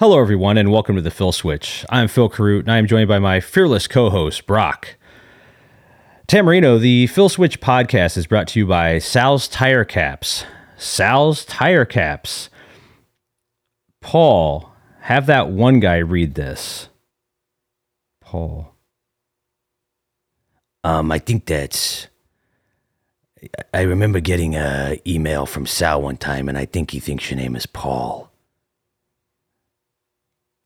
Hello, everyone, and welcome to the Phil Switch. I'm Phil Carute, and I am joined by my fearless co host, Brock. Tamarino, the Phil Switch podcast is brought to you by Sal's Tire Caps. Sal's Tire Caps. Paul, have that one guy read this. Paul. Um, I think that's. I remember getting a email from Sal one time, and I think he thinks your name is Paul.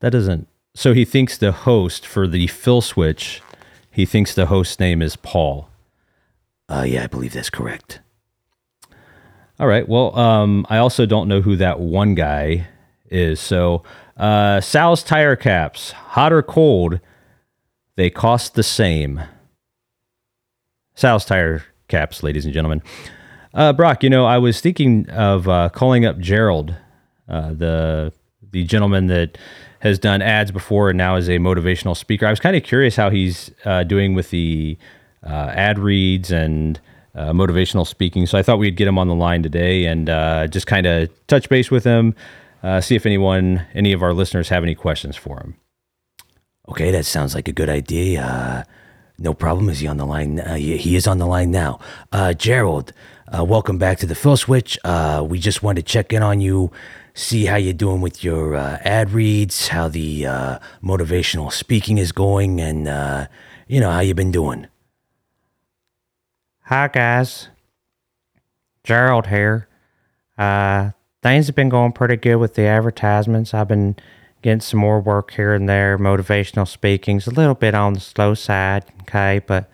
That doesn't. So he thinks the host for the Phil Switch, he thinks the host's name is Paul. Uh, yeah, I believe that's correct. All right. Well, um, I also don't know who that one guy is. So, uh, Sal's tire caps, hot or cold, they cost the same. Sal's tire caps, ladies and gentlemen. Uh, Brock, you know, I was thinking of uh, calling up Gerald, uh, the the gentleman that has done ads before and now is a motivational speaker. I was kind of curious how he's uh, doing with the uh, ad reads and uh, motivational speaking. So I thought we'd get him on the line today and uh, just kind of touch base with him, uh, see if anyone, any of our listeners, have any questions for him. Okay, that sounds like a good idea. Uh, no problem. Is he on the line? he is on the line now. Gerald, welcome back to the Phil Switch. we just wanted to check in on you see how you're doing with your uh, ad reads, how the uh, motivational speaking is going, and uh, you know how you've been doing. Hi guys, Gerald here. Uh, things have been going pretty good with the advertisements. I've been getting some more work here and there. Motivational speaking's a little bit on the slow side, okay, but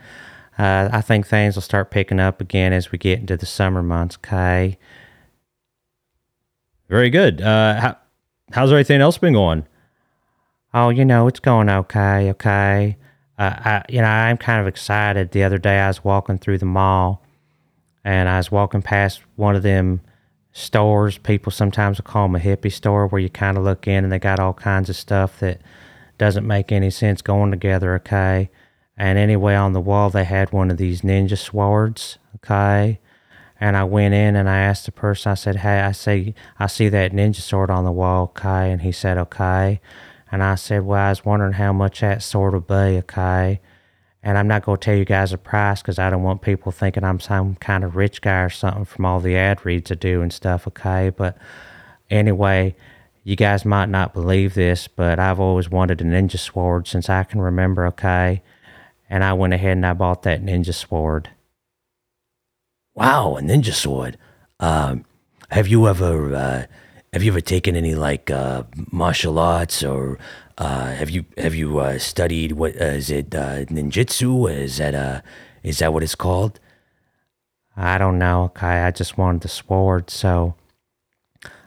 uh, I think things will start picking up again as we get into the summer months, okay. Very good. Uh, how, how's everything else been going? Oh, you know, it's going okay, okay. Uh, I, you know, I'm kind of excited. The other day I was walking through the mall and I was walking past one of them stores. People sometimes will call them a hippie store where you kind of look in and they got all kinds of stuff that doesn't make any sense going together, okay? And anyway, on the wall they had one of these ninja swords, okay? And I went in and I asked the person, I said, Hey, I see I see that ninja sword on the wall, okay? And he said, Okay. And I said, Well, I was wondering how much that sword would be, okay? And I'm not going to tell you guys a price because I don't want people thinking I'm some kind of rich guy or something from all the ad reads I do and stuff, okay? But anyway, you guys might not believe this, but I've always wanted a ninja sword since I can remember, okay? And I went ahead and I bought that ninja sword. Wow, a ninja sword. Um, have you ever uh, have you ever taken any like uh, martial arts or uh, have you have you uh, studied what uh, is it uh, ninjutsu? Is that is that what it's called? I don't know. Okay, I just wanted the sword, so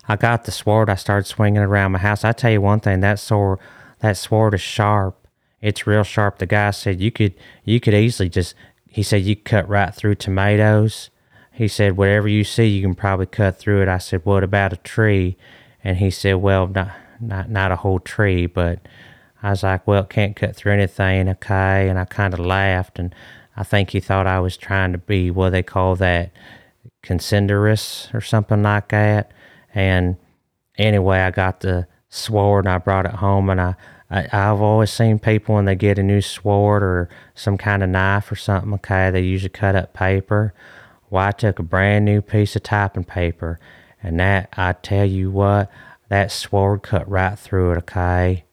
I got the sword. I started swinging around my house. I tell you one thing, that sword that sword is sharp. It's real sharp. The guy said you could you could easily just he said you cut right through tomatoes he said, Whatever you see, you can probably cut through it. I said, What about a tree? And he said, Well, not, not, not a whole tree, but I was like, Well, can't cut through anything, okay? And I kind of laughed, and I think he thought I was trying to be what they call that considerous or something like that. And anyway, I got the sword and I brought it home, and I, I I've always seen people when they get a new sword or some kind of knife or something, okay, they usually cut up paper. Well, I took a brand new piece of typing paper, and that, I tell you what, that sword cut right through it, okay?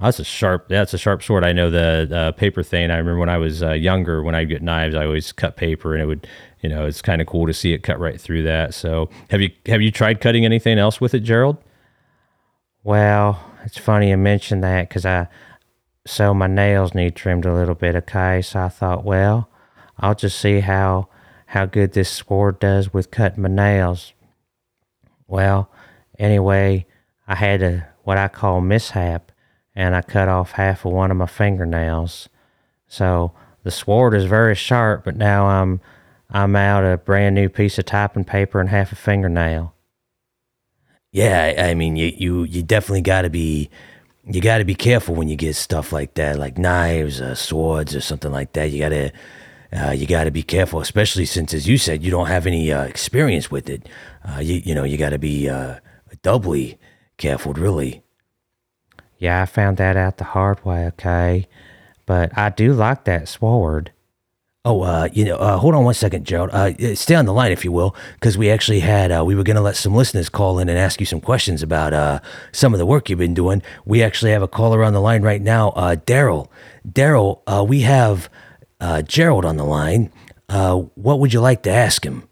That's a sharp. That's a sharp sword. I know the uh, paper thing. I remember when I was uh, younger, when I'd get knives, I always cut paper, and it would, you know, it's kind of cool to see it cut right through that. So, have you have you tried cutting anything else with it, Gerald? Well, it's funny you mentioned that because I, so my nails need trimmed a little bit. Okay, so I thought, well, I'll just see how how good this sword does with cutting my nails. Well, anyway, I had a what I call mishap, and I cut off half of one of my fingernails. So the sword is very sharp, but now I'm I'm out a brand new piece of typing paper and half a fingernail. Yeah, I mean, you you you definitely got to be you got to be careful when you get stuff like that, like knives, or swords, or something like that. You got to uh, you got to be careful, especially since, as you said, you don't have any uh, experience with it. Uh, you, you know, you got to be uh, doubly careful, really. Yeah, I found that out the hard way, okay? But I do like that sword. Oh, uh, you know, uh, hold on one second, Gerald. Uh, stay on the line, if you will, because we actually had, uh, we were going to let some listeners call in and ask you some questions about uh, some of the work you've been doing. We actually have a caller on the line right now, uh, Daryl. Daryl, uh, we have uh, Gerald on the line. Uh, what would you like to ask him?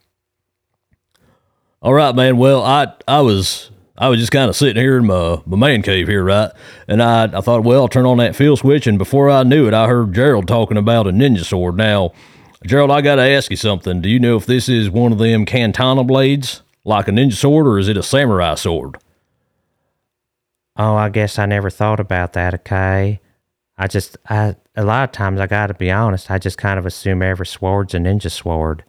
All right, man. Well, I I was I was just kind of sitting here in my, my man cave here, right? And I, I thought, well, I'll turn on that Phil Switch. And before I knew it, I heard Gerald talking about a ninja sword. Now, Gerald, I got to ask you something. Do you know if this is one of them katana blades, like a ninja sword, or is it a samurai sword? Oh, I guess I never thought about that, okay? I just, I, a lot of times, I gotta be honest, I just kind of assume every sword's a ninja sword.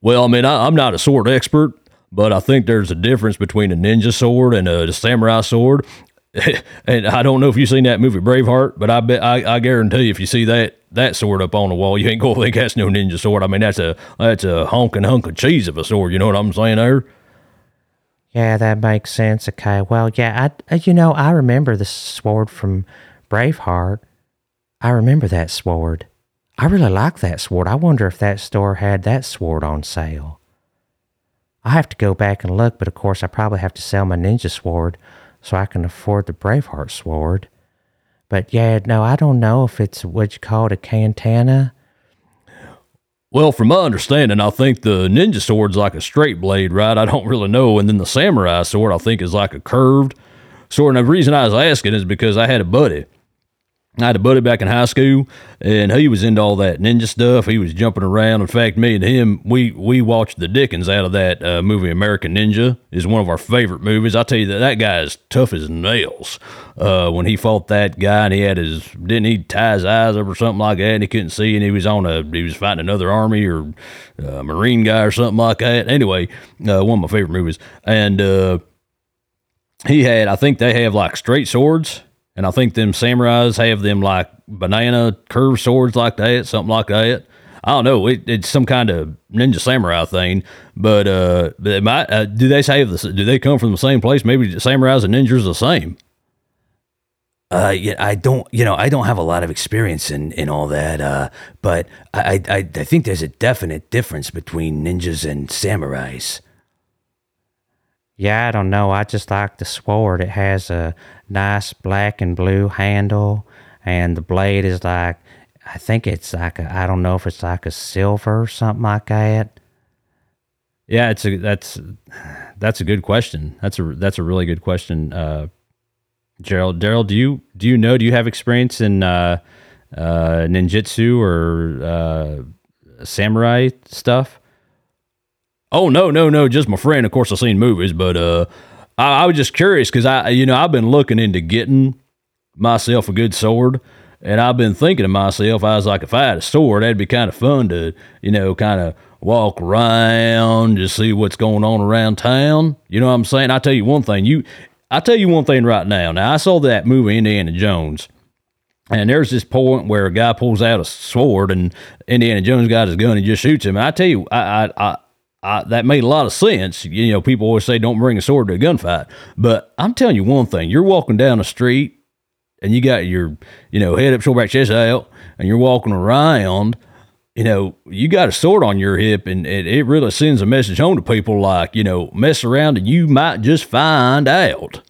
Well, I mean, I, I'm not a sword expert, but I think there's a difference between a ninja sword and a, samurai sword. and I don't know if you've seen that movie Braveheart, but I bet I, I guarantee you if you see that that sword up on the wall, you ain't gonna think that's no ninja sword. I mean, that's a that's a honking hunk of cheese of a sword. You know what I'm saying there? Yeah, that makes sense. Okay, well, yeah, I uh, you know I remember the sword from Braveheart. I remember that sword. I really like that sword. I wonder if that store had that sword on sale. I have to go back and look, but of course I probably have to sell my ninja sword so I can afford the Braveheart sword. But yeah, no, I don't know if it's what you call it, a katana. Well, from my understanding, I think the ninja sword's like a straight blade, right? I don't really know. And then the samurai sword, I think, is like a curved sword. And the reason I was asking is because I had a buddy I had a buddy back in high school, and he was into all that ninja stuff. He was jumping around. In fact, me and him, we we watched the Dickens out of that uh, movie. American Ninja is one of our favorite movies. I tell you that that guy is tough as nails. Uh, when he fought that guy, and he had his didn't he tie his eyes up or something like that, and he couldn't see, and he was on a he was fighting another army or uh, marine guy or something like that. Anyway, uh, one of my favorite movies, and uh, he had I think they have like straight swords and I think them samurais have them like banana curved swords like that, something like that. I don't know. It, it's some kind of ninja samurai thing, but uh, it might, uh, do they say the, do they come from the same place? Maybe samurais and ninjas are the same. Uh, yeah, I don't, you know, I don't have a lot of experience in, in all that. Uh, but I, I, I think there's a definite difference between ninjas and samurais. Yeah, I don't know. I just like the sword. It has a nice black and blue handle, and the blade is like, I think it's like a, I don't know if it's like a silver or something like that. Yeah, it's a that's that's a good question. That's a that's a really good question, uh, Gerald. Daryl, do you do you know? Do you have experience in uh, uh, ninjutsu or uh, samurai stuff? Oh no, no, no, just my friend. Of course, I've seen movies, but uh, I, I was just curious because I, you know, I've been looking into getting myself a good sword, and I've been thinking to myself, I was like, if I had a sword, that'd be kind of fun to, you know, kind of walk around, just see what's going on around town. You know what I'm saying? I tell you one thing, you, I tell you one thing right now. Now I saw that movie Indiana Jones. And there's this point where a guy pulls out a sword and Indiana Jones got his gun and just shoots him. And I tell you, I, I, I I, that made a lot of sense. You know, people always say don't bring a sword to a gunfight, but I'm telling you one thing: you're walking down the street and you got your, you know, head up, shoulder back, chest out, and you're walking around. You know, you got a sword on your hip, and it, it really sends a message home to people like, you know, mess around and you might just find out.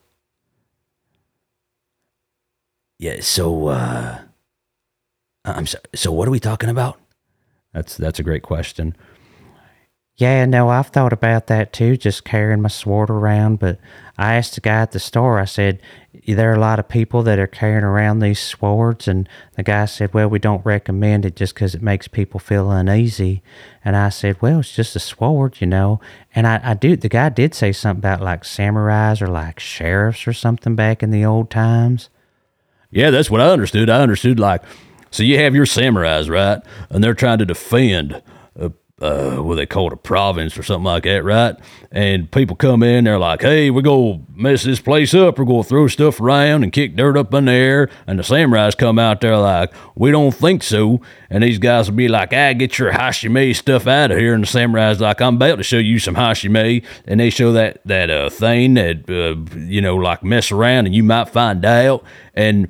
Yeah. So, uh, I'm so, so. What are we talking about? That's that's a great question. Yeah, no, I've thought about that too, just carrying my sword around. But I asked the guy at the store, I said, there are a lot of people that are carrying around these swords. And the guy said, well, we don't recommend it just because it makes people feel uneasy. And I said, well, it's just a sword, you know. And I, I do, the guy did say something about like samurais or like sheriffs or something back in the old times. Yeah, that's what I understood. I understood like, so you have your samurais, right? And they're trying to defend uh, what they call it a province or something like that, right? And people come in, they're like, "Hey, we're gonna mess this place up. We're gonna throw stuff around and kick dirt up in the air." And the samurais come out there like, "We don't think so." And these guys will be like, "Ah, get your hashime stuff out of here." And the samurai's like, "I'm about to show you some hashime," and they show that that uh, thing that uh, you know, like mess around and you might find out and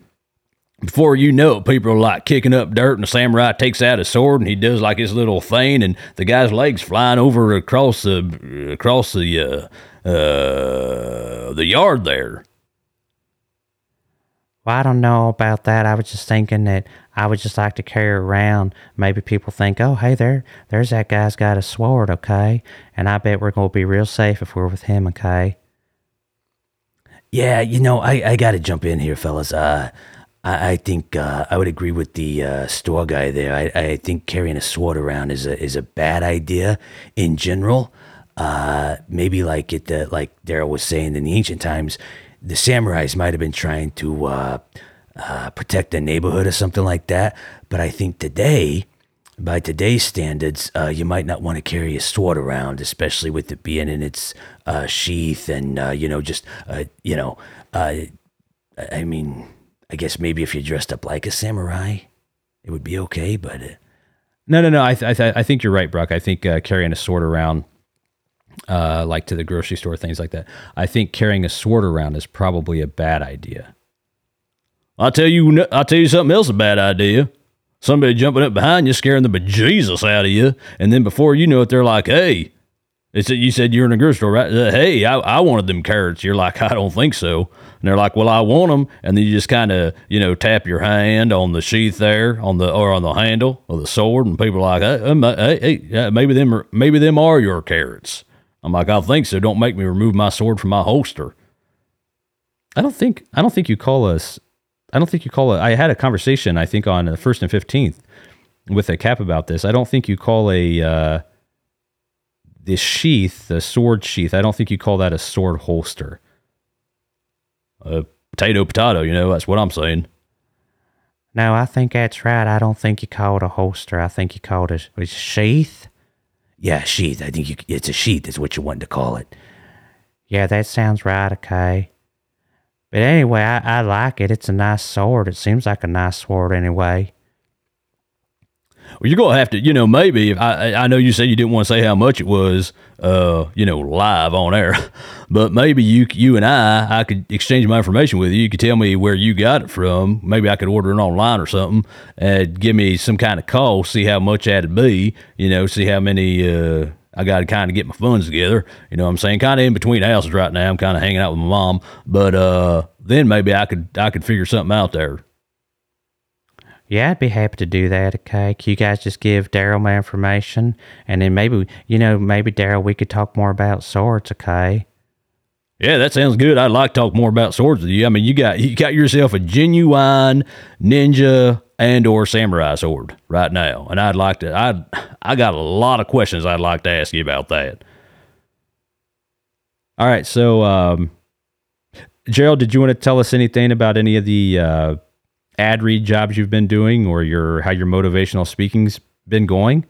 before you know it, people are like kicking up dirt, and the samurai takes out his sword and he does like his little thing, and the guy's legs flying over across the across the uh, uh, the yard there. Well, I don't know about that. I was just thinking that I would just like to carry around. Maybe people think, oh, hey, there, there's that guy's got a sword, okay? And I bet we're going to be real safe if we're with him, okay? Yeah, you know, I, I got to jump in here, fellas. Uh, I, I think uh, I would agree with the uh, store guy there. I, I think carrying a sword around is a is a bad idea in general. Uh, maybe like it, uh, like Daryl was saying in the ancient times, the samurais might have been trying to uh, uh, protect the neighborhood or something like that. But I think today, by today's standards, uh, you might not want to carry a sword around, especially with it being in its uh, sheath and uh, you know just you know. I mean, I guess maybe if you're dressed up like a samurai, it would be okay. But uh, No, no, no. I, th- I, th- I think you're right, Brock. I think uh, carrying a sword around, uh, like to the grocery store, things like that. I think carrying a sword around is probably a bad idea. I'll tell you, I'll tell you something else a bad idea. Somebody jumping up behind you, scaring the bejesus out of you, and then before you know it, they're like, "Hey." It's you said you're in a grocery store, right? Uh, hey, I, I wanted them carrots. You're like, I don't think so. And they're like, well, I want them. And then you just kind of, you know, tap your hand on the sheath there, on the or on the handle of the sword, and people are like, hey, um, hey, hey yeah, maybe them, are, maybe them are your carrots. I'm like, I think so. Don't make me remove my sword from my holster. I don't think I don't think you call us. I don't think you call it. I had a conversation. I think on the first and fifteenth with a cap about this. I don't think you call a. Uh, the sheath, the sword sheath, I don't think you call that a sword holster. Uh, potato, potato, you know, that's what I'm saying. No, I think that's right. I don't think you call it a holster. I think you call it a, a sheath. yeah, sheath. I think you, it's a sheath is what you want to call it. Yeah, that sounds right, okay. But anyway, I, I like it. It's a nice sword. It seems like a nice sword anyway. Well, you're gonna have to, you know, maybe if I I know you said you didn't want to say how much it was, uh, you know, live on air, but maybe you you and I I could exchange my information with you. You could tell me where you got it from. Maybe I could order it online or something, and give me some kind of call, see how much that'd be. You know, see how many. Uh, I got to kind of get my funds together. You know what I'm saying? Kind of in between houses right now. I'm kind of hanging out with my mom, but uh, then maybe I could I could figure something out there. Yeah, I'd be happy to do that, okay? Can you guys just give Daryl my information? And then maybe, you know, maybe Daryl, we could talk more about swords, okay? Yeah, that sounds good. I'd like to talk more about swords with you. I mean, you got you got yourself a genuine ninja and or samurai sword right now, and I'd like to. I I got a lot of questions I'd like to ask you about that. All right, so um, Gerald, did you want to tell us anything about any of the uh, ad read jobs you've been doing, or your how your motivational speaking's been going?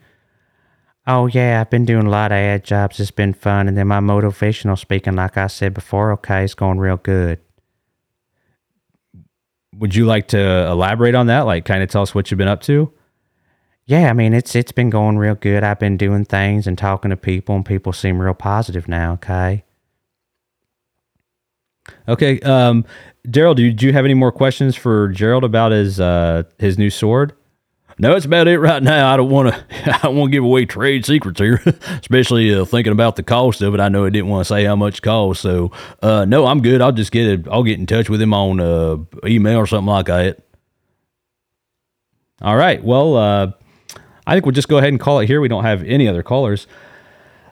Oh, yeah, I've been doing a lot of ad jobs. It's been fun. And then my motivational speaking, like I said before, okay, it's going real good. Would you like to elaborate on that? Like, kind of tell us what you've been up to? Yeah, I mean, it's it's been going real good. I've been doing things and talking to people, and people seem real positive now, okay? Okay, um, Daryl, do you, do you have any more questions for Gerald about his uh, his new sword? No, it's about it right now. I don't want to. I don't want to give away trade secrets here, especially uh, thinking about the cost of it. I know I didn't want to say how much it costs, so uh, no, I'm good. I'll just get it. I'll get in touch with him on uh, email or something like that. All right. Well, uh, I think we'll just go ahead and call it here. We don't have any other callers.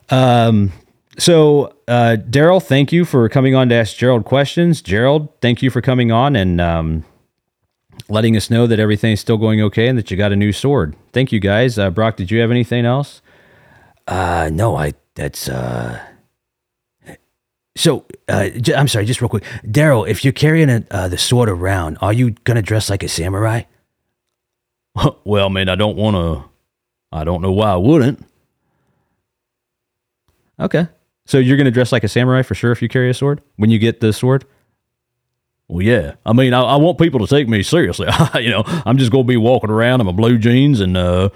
Um, so, uh, Daryl, thank you for coming on to ask Gerald questions. Gerald, thank you for coming on and um, letting us know that everything's still going okay and that you got a new sword. Thank you, guys. Uh, Brock, did you have anything else? Uh, no, I. That's uh. So, uh, j- I'm sorry, just real quick, Daryl. If you're carrying a, uh, the sword around, are you gonna dress like a samurai? well, man, I don't want to. I don't know why I wouldn't. Okay. So you're going to dress like a samurai for sure if you carry a sword when you get the sword? Well, yeah. I mean, I, I want people to take me seriously. you know, I'm just going to be walking around in my blue jeans and, uh,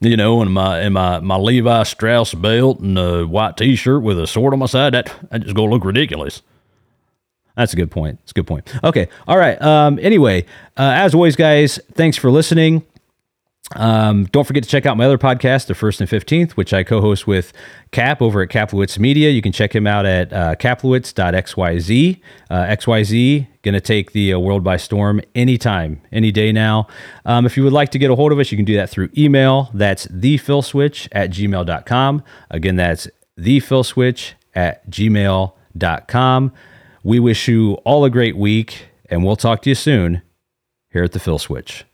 you know, and my and my, my Levi Strauss belt and a white T-shirt with a sword on my side. That that just going to look ridiculous. That's a good point. It's a good point. Okay. All right. Um, anyway, uh, as always, guys, thanks for listening. Um, don't forget to check out my other podcast, The First and Fifteenth, which I co-host with Cap over at Kaplowitz Media. You can check him out at uh, kaplowitz.xyz. Uh, XYZ going to take the uh, world by storm anytime, any day now. Um, if you would like to get a hold of us, you can do that through email. That's thefillswitch at gmail.com. Again, that's thefillswitch at gmail.com. We wish you all a great week, and we'll talk to you soon here at the Phil Switch.